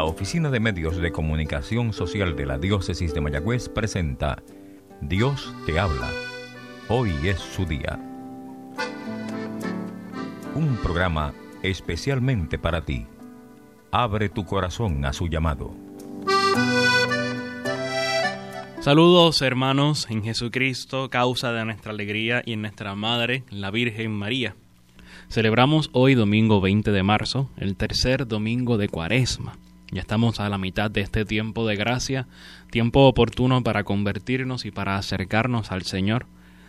La Oficina de Medios de Comunicación Social de la Diócesis de Mayagüez presenta Dios te habla. Hoy es su día. Un programa especialmente para ti. Abre tu corazón a su llamado. Saludos hermanos en Jesucristo, causa de nuestra alegría y en nuestra Madre, la Virgen María. Celebramos hoy domingo 20 de marzo, el tercer domingo de Cuaresma. Ya estamos a la mitad de este tiempo de gracia, tiempo oportuno para convertirnos y para acercarnos al Señor,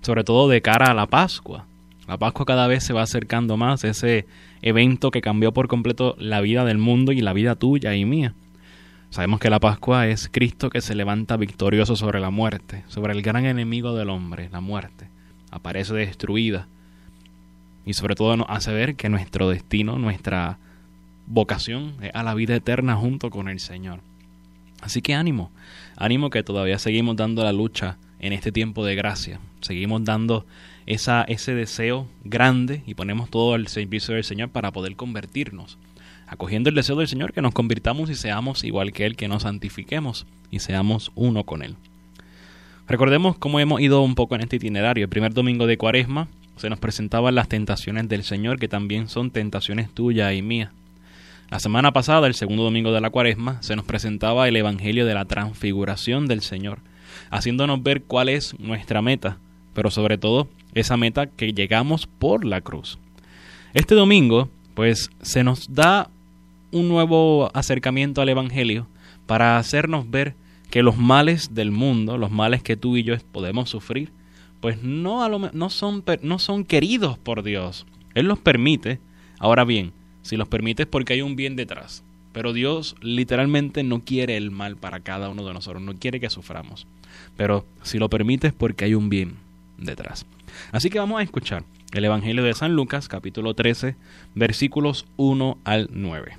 sobre todo de cara a la Pascua. La Pascua cada vez se va acercando más, ese evento que cambió por completo la vida del mundo y la vida tuya y mía. Sabemos que la Pascua es Cristo que se levanta victorioso sobre la muerte, sobre el gran enemigo del hombre, la muerte. Aparece destruida. Y sobre todo nos hace ver que nuestro destino, nuestra vocación es a la vida eterna junto con el Señor. Así que ánimo, ánimo que todavía seguimos dando la lucha en este tiempo de gracia. Seguimos dando esa, ese deseo grande y ponemos todo al servicio del Señor para poder convertirnos acogiendo el deseo del Señor que nos convirtamos y seamos igual que Él, que nos santifiquemos y seamos uno con Él. Recordemos cómo hemos ido un poco en este itinerario. El primer domingo de Cuaresma se nos presentaban las tentaciones del Señor, que también son tentaciones tuyas y mías. La semana pasada, el segundo domingo de la Cuaresma, se nos presentaba el Evangelio de la transfiguración del Señor, haciéndonos ver cuál es nuestra meta, pero sobre todo esa meta que llegamos por la cruz. Este domingo, pues se nos da un nuevo acercamiento al Evangelio para hacernos ver que los males del mundo, los males que tú y yo podemos sufrir, pues no, a lo, no, son, no son queridos por Dios. Él los permite. Ahora bien, si los permite es porque hay un bien detrás. Pero Dios literalmente no quiere el mal para cada uno de nosotros, no quiere que suframos. Pero si lo permite es porque hay un bien detrás. Así que vamos a escuchar el Evangelio de San Lucas, capítulo 13, versículos 1 al 9.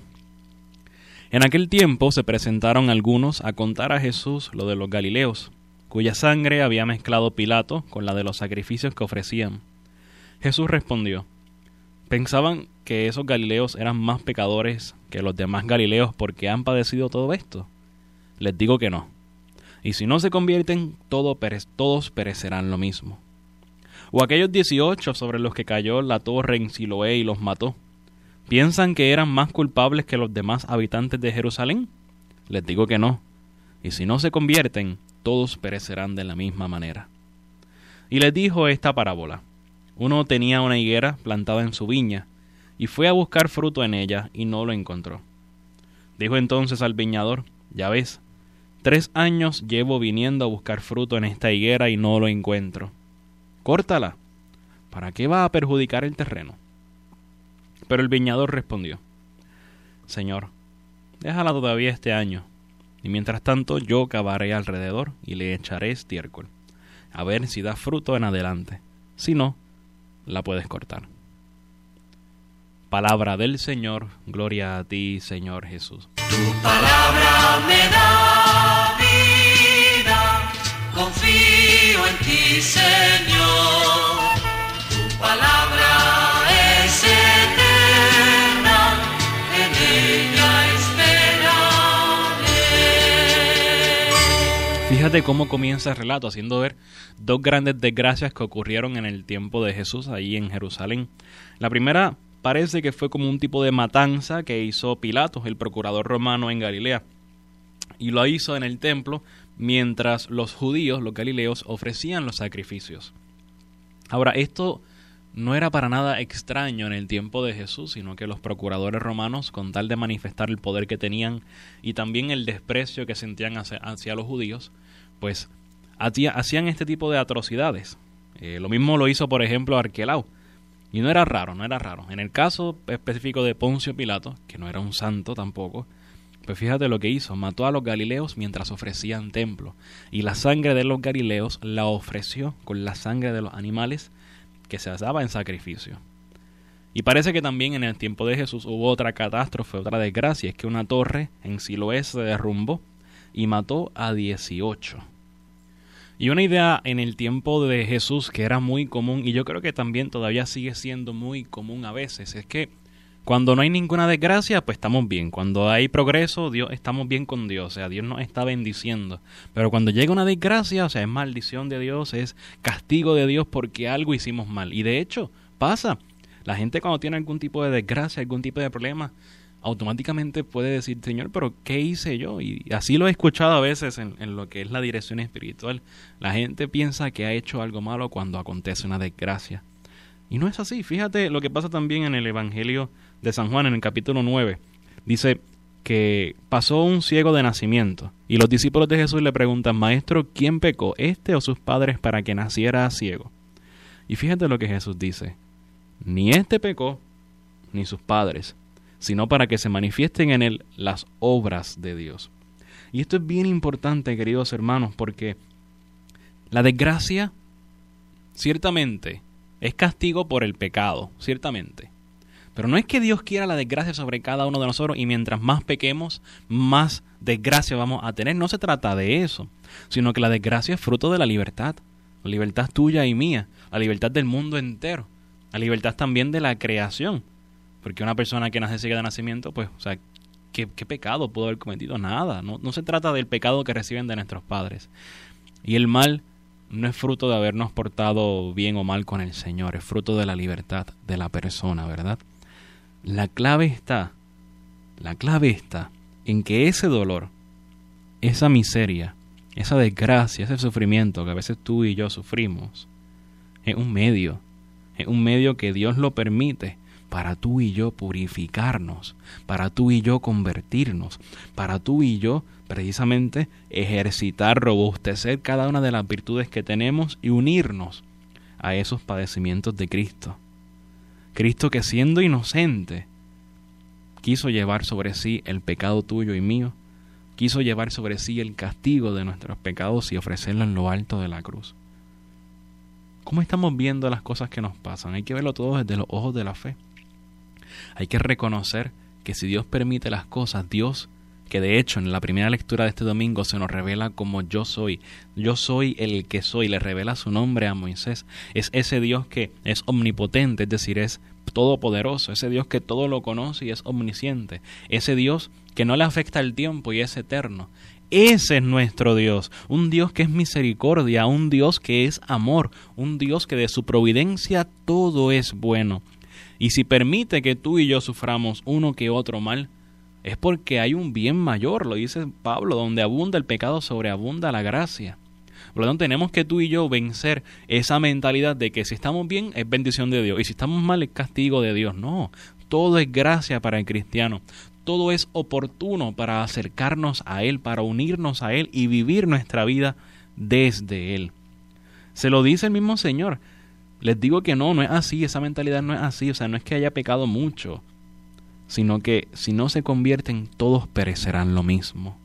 En aquel tiempo se presentaron algunos a contar a Jesús lo de los Galileos, cuya sangre había mezclado Pilato con la de los sacrificios que ofrecían. Jesús respondió, ¿pensaban que esos Galileos eran más pecadores que los demás Galileos porque han padecido todo esto? Les digo que no. Y si no se convierten, todos perecerán lo mismo. O aquellos dieciocho sobre los que cayó la torre en Siloé y los mató, ¿Piensan que eran más culpables que los demás habitantes de Jerusalén? Les digo que no. Y si no se convierten, todos perecerán de la misma manera. Y les dijo esta parábola. Uno tenía una higuera plantada en su viña, y fue a buscar fruto en ella, y no lo encontró. Dijo entonces al viñador, ya ves, tres años llevo viniendo a buscar fruto en esta higuera y no lo encuentro. Córtala. ¿Para qué va a perjudicar el terreno? Pero el viñador respondió, Señor, déjala todavía este año, y mientras tanto yo cavaré alrededor y le echaré estiércol, a ver si da fruto en adelante. Si no, la puedes cortar. Palabra del Señor, gloria a ti, Señor Jesús. Tu palabra me da Fíjate cómo comienza el relato, haciendo ver dos grandes desgracias que ocurrieron en el tiempo de Jesús ahí en Jerusalén. La primera parece que fue como un tipo de matanza que hizo Pilato, el procurador romano en Galilea. Y lo hizo en el templo mientras los judíos, los galileos, ofrecían los sacrificios. Ahora, esto no era para nada extraño en el tiempo de Jesús, sino que los procuradores romanos, con tal de manifestar el poder que tenían y también el desprecio que sentían hacia, los judíos, pues hacían este tipo de atrocidades. Eh, lo mismo lo hizo, por ejemplo, Arquelao. Y no era raro, no era raro. En el caso específico de Poncio Pilato, que no era un santo tampoco, pues fíjate lo que hizo, mató a los galileos mientras ofrecían templo, y la sangre de los galileos la ofreció con la sangre de los animales que se asaba en sacrificio. Y parece que también en el tiempo de Jesús hubo otra catástrofe, otra desgracia, es que una torre en Siloé se derrumbó y mató a 18. Y una idea en el tiempo de Jesús que era muy común, y yo creo que también todavía sigue siendo muy común a veces, es que Cuando no hay ninguna desgracia, pues estamos bien. Cuando hay progreso, Dios estamos bien con Dios, o sea, Dios nos está bendiciendo. Pero cuando llega una desgracia, o sea, es maldición de Dios, es castigo de Dios porque algo hicimos mal. Y de hecho, pasa. La gente cuando tiene algún tipo de desgracia, algún tipo de problema, automáticamente puede decir, Señor, pero ¿qué hice yo? Y así lo he escuchado a veces en, en, lo que es la dirección espiritual. La gente piensa que ha hecho algo malo cuando acontece una desgracia. Y no es así. Fíjate lo que pasa también en el Evangelio de San Juan, en el capítulo 9. Dice que pasó un ciego de nacimiento. Y los discípulos de Jesús le preguntan, Maestro, ¿quién pecó, este o sus padres, para que naciera ciego? Y fíjate lo que Jesús dice. Ni este pecó, ni sus padres, sino para que se manifiesten en él las obras de Dios. Y esto es bien importante, queridos hermanos, porque la desgracia, ciertamente, es castigo por el pecado, ciertamente. Pero no es que Dios quiera la desgracia sobre cada uno de nosotros y mientras más pequemos, más desgracia vamos a tener. No se trata de eso, sino que la desgracia es fruto de la libertad. La libertad tuya y mía, la libertad del mundo entero, la libertad también de la creación. Porque una persona que nace ciega de nacimiento, pues, o sea, ¿qué, qué pecado pudo haber cometido? Nada. No, no se trata del pecado que reciben de nuestros padres. Y el mal no es fruto de habernos portado bien o mal con el Señor, es fruto de la libertad de la persona, ¿verdad? La clave está, la clave está en que ese dolor, esa miseria, esa desgracia, ese sufrimiento que a veces tú y yo sufrimos, es un medio, es un medio que Dios lo permite para tú y yo purificarnos, para tú y yo convertirnos, para tú y yo precisamente ejercitar, robustecer cada una de las virtudes que tenemos y unirnos a esos padecimientos de Cristo. Cristo que siendo inocente quiso llevar sobre sí el pecado tuyo y mío, quiso llevar sobre sí el castigo de nuestros pecados y ofrecerlo en lo alto de la cruz. ¿Cómo estamos viendo las cosas que nos pasan? Hay que verlo todo desde los ojos de la fe. Hay que reconocer que si Dios permite las cosas, Dios que de hecho en la primera lectura de este domingo se nos revela como yo soy. Yo soy el que soy, le revela su nombre a Moisés. Es ese Dios que es omnipotente, es decir, es todopoderoso, ese Dios que todo lo conoce y es omnisciente, ese Dios que no le afecta el tiempo y es eterno. Ese es nuestro Dios, un Dios que es misericordia, un Dios que es amor, un Dios que de su providencia todo es bueno. Y si permite que tú y yo suframos uno que otro mal, es porque hay un bien mayor, lo dice Pablo, donde abunda el pecado, sobreabunda la gracia. Por lo tanto, tenemos que tú y yo vencer esa mentalidad de que si estamos bien es bendición de Dios y si estamos mal es castigo de Dios. No, todo es gracia para el cristiano. Todo es oportuno para acercarnos a Él, para unirnos a Él y vivir nuestra vida desde Él. Se lo dice el mismo Señor. Les digo que no, no es así, esa mentalidad no es así, o sea, no es que haya pecado mucho, sino que si no se convierten todos perecerán lo mismo.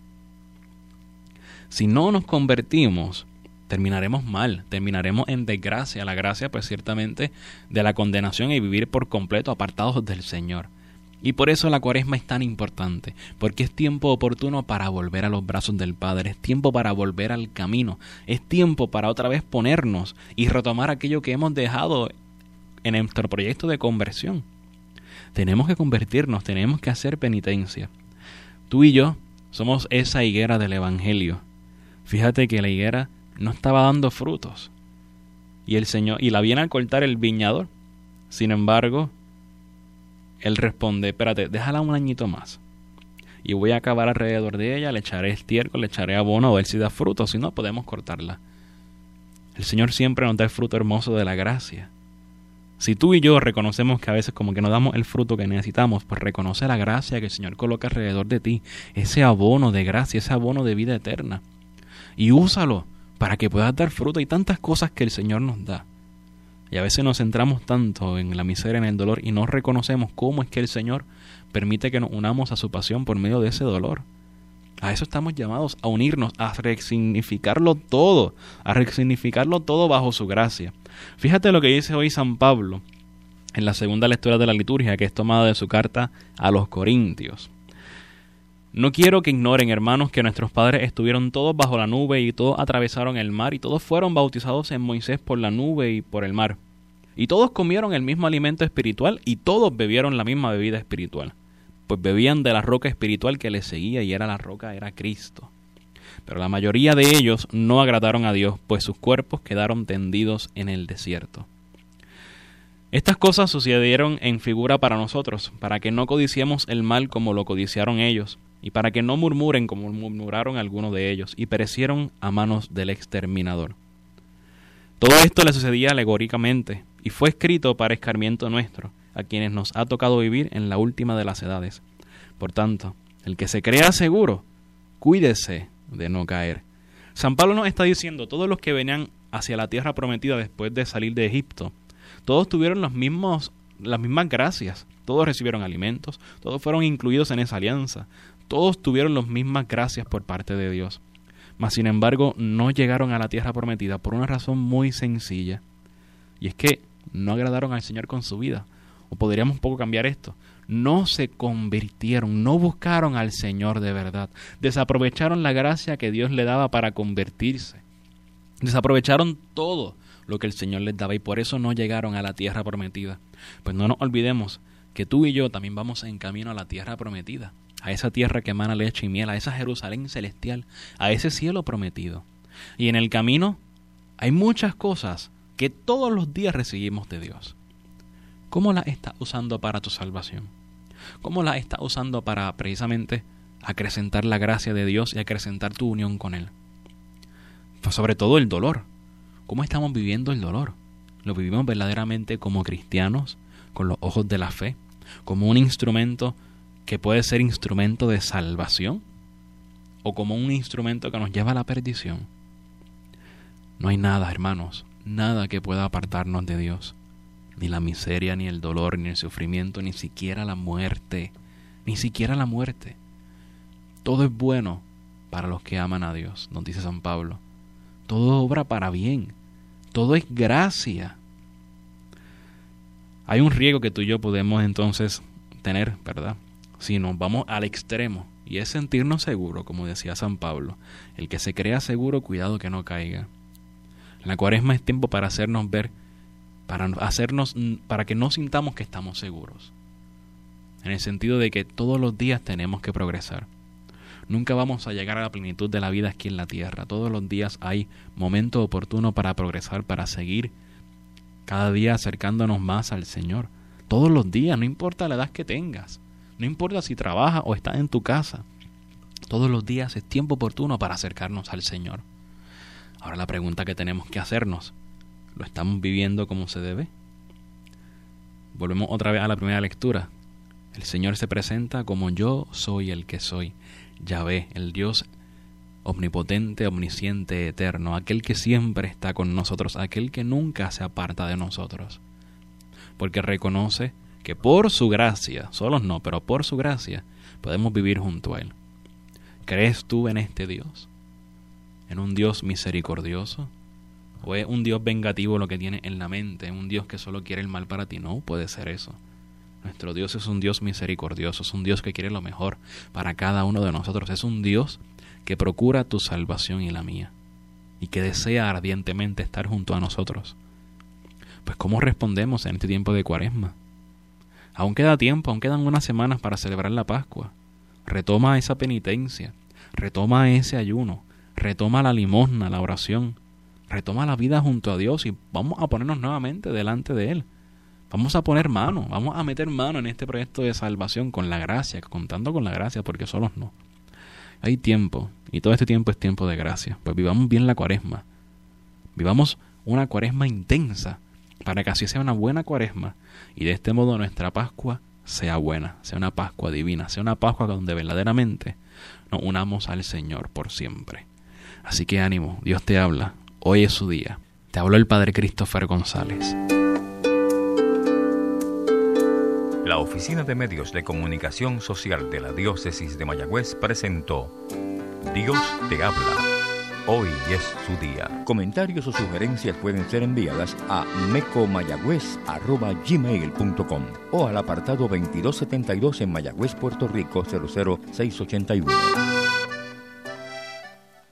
Si no nos convertimos, terminaremos mal, terminaremos en desgracia, la gracia pues ciertamente de la condenación y vivir por completo apartados del Señor. Y por eso la cuaresma es tan importante, porque es tiempo oportuno para volver a los brazos del Padre, es tiempo para volver al camino, es tiempo para otra vez ponernos y retomar aquello que hemos dejado en nuestro proyecto de conversión. Tenemos que convertirnos, tenemos que hacer penitencia. Tú y yo somos esa higuera del Evangelio. Fíjate que la higuera no estaba dando frutos. Y el Señor, y la viene a cortar el viñador. Sin embargo, él responde, espérate, déjala un añito más. Y voy a acabar alrededor de ella, le echaré estiércol, le echaré abono a ver si da fruto, si no podemos cortarla. El Señor siempre nos da el fruto hermoso de la gracia. Si tú y yo reconocemos que a veces como que no damos el fruto que necesitamos, pues reconoce la gracia que el Señor coloca alrededor de ti, ese abono de gracia, ese abono de vida eterna. Y úsalo para que puedas dar fruto. Hay tantas cosas que el Señor nos da. Y a veces nos centramos tanto en la miseria, en el dolor, y no reconocemos cómo es que el Señor permite que nos unamos a su pasión por medio de ese dolor. A eso estamos llamados, a unirnos, a resignificarlo todo, a resignificarlo todo bajo su gracia. Fíjate lo que dice hoy San Pablo en la segunda lectura de la liturgia, que es tomada de su carta a los Corintios. No quiero que ignoren, hermanos, que nuestros padres estuvieron todos bajo la nube y todos atravesaron el mar y todos fueron bautizados en Moisés por la nube y por el mar. Y todos comieron el mismo alimento espiritual y todos bebieron la misma bebida espiritual. Pues bebían de la roca espiritual que les seguía y era la roca, era Cristo. Pero la mayoría de ellos no agradaron a Dios, pues sus cuerpos quedaron tendidos en el desierto. Estas cosas sucedieron en figura para nosotros, para que no codiciemos el mal como lo codiciaron ellos, y para que no murmuren como murmuraron algunos de ellos, y perecieron a manos del exterminador. Todo esto le sucedía alegóricamente, y fue escrito para escarmiento nuestro, a quienes nos ha tocado vivir en la última de las edades. Por tanto, el que se crea seguro, cuídese de no caer. San Pablo nos está diciendo, todos los que venían hacia la tierra prometida después de salir de Egipto, todos tuvieron los mismos, las mismas gracias, todos recibieron alimentos, todos fueron incluidos en esa alianza, todos tuvieron las mismas gracias por parte de Dios. Mas sin embargo no llegaron a la tierra prometida por una razón muy sencilla, y es que no agradaron al Señor con su vida. O podríamos un poco cambiar esto no se convirtieron, no buscaron al Señor de verdad, desaprovecharon la gracia que Dios le daba para convertirse, desaprovecharon todo lo que el Señor les daba y por eso no llegaron a la tierra prometida. Pues no nos olvidemos que tú y yo también vamos en camino a la tierra prometida, a esa tierra que emana leche y miel, a esa Jerusalén celestial, a ese cielo prometido. Y en el camino hay muchas cosas que todos los días recibimos de Dios. ¿Cómo las estás usando para tu salvación? ¿Cómo la estás usando para precisamente acrecentar la gracia de Dios y acrecentar tu unión con Él? Pues sobre todo el dolor. ¿Cómo estamos viviendo el dolor? ¿Lo vivimos verdaderamente como cristianos, con los ojos de la fe, como un instrumento que puede ser instrumento de salvación? ¿O como un instrumento que nos lleva a la perdición? No hay nada, hermanos, nada que pueda apartarnos de Dios ni la miseria, ni el dolor, ni el sufrimiento, ni siquiera la muerte, ni siquiera la muerte. Todo es bueno para los que aman a Dios, nos dice San Pablo. Todo obra para bien, todo es gracia. Hay un riesgo que tú y yo podemos entonces tener, ¿verdad? Si nos vamos al extremo, y es sentirnos seguros, como decía San Pablo. El que se crea seguro, cuidado que no caiga. La cuaresma es tiempo para hacernos ver para hacernos para que no sintamos que estamos seguros. En el sentido de que todos los días tenemos que progresar. Nunca vamos a llegar a la plenitud de la vida aquí en la tierra. Todos los días hay momento oportuno para progresar, para seguir cada día acercándonos más al Señor. Todos los días, no importa la edad que tengas. No importa si trabajas o estás en tu casa. Todos los días es tiempo oportuno para acercarnos al Señor. Ahora la pregunta que tenemos que hacernos ¿Lo estamos viviendo como se debe? Volvemos otra vez a la primera lectura. El Señor se presenta como yo soy el que soy. Yahvé, el Dios omnipotente, omnisciente, eterno, aquel que siempre está con nosotros, aquel que nunca se aparta de nosotros. Porque reconoce que por su gracia, solos no, pero por su gracia, podemos vivir junto a Él. ¿Crees tú en este Dios? ¿En un Dios misericordioso? ¿O es un Dios vengativo lo que tiene en la mente? ¿Un Dios que solo quiere el mal para ti? No puede ser eso. Nuestro Dios es un Dios misericordioso, es un Dios que quiere lo mejor para cada uno de nosotros, es un Dios que procura tu salvación y la mía, y que desea ardientemente estar junto a nosotros. Pues ¿cómo respondemos en este tiempo de cuaresma? Aún queda tiempo, aún quedan unas semanas para celebrar la Pascua. Retoma esa penitencia, retoma ese ayuno, retoma la limosna, la oración, retoma la vida junto a Dios y vamos a ponernos nuevamente delante de Él. Vamos a poner mano, vamos a meter mano en este proyecto de salvación con la gracia, contando con la gracia, porque solos no. Hay tiempo, y todo este tiempo es tiempo de gracia. Pues vivamos bien la cuaresma. Vivamos una cuaresma intensa, para que así sea una buena cuaresma, y de este modo nuestra Pascua sea buena, sea una Pascua divina, sea una Pascua donde verdaderamente nos unamos al Señor por siempre. Así que ánimo, Dios te habla, Hoy es su día. Te habló el Padre Christopher González. La Oficina de Medios de Comunicación Social de la Diócesis de Mayagüez presentó Dios te habla. Hoy es su día. Comentarios o sugerencias pueden ser enviadas a mecomayagüez.gmail.com o al apartado 2272 en Mayagüez, Puerto Rico 00681.